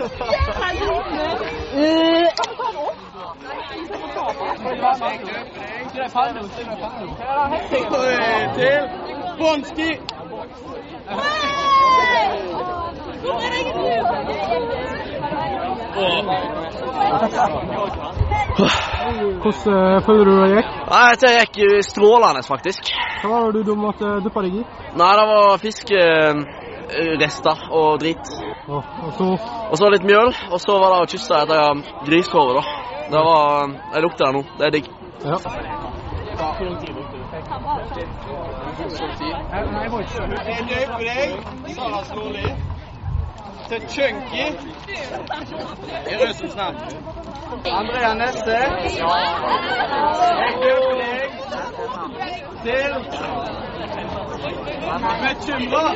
Til Bonski. Hvor er Hvordan føler du det gikk? Nei, Dette gikk strålende, faktisk. Hva var det du måtte duppe deg i? Nei, det var fiskerester og drit. Og, og så Og så litt mjøl, og så var det å kysse etter griskåret, da. Det var Jeg lukter det nå. Det er digg. Ja. Løper deg. Sara Skåli. Til Chunky. I russens navn. Andrea Nesse. Løper deg. Til Ahmetciğim la.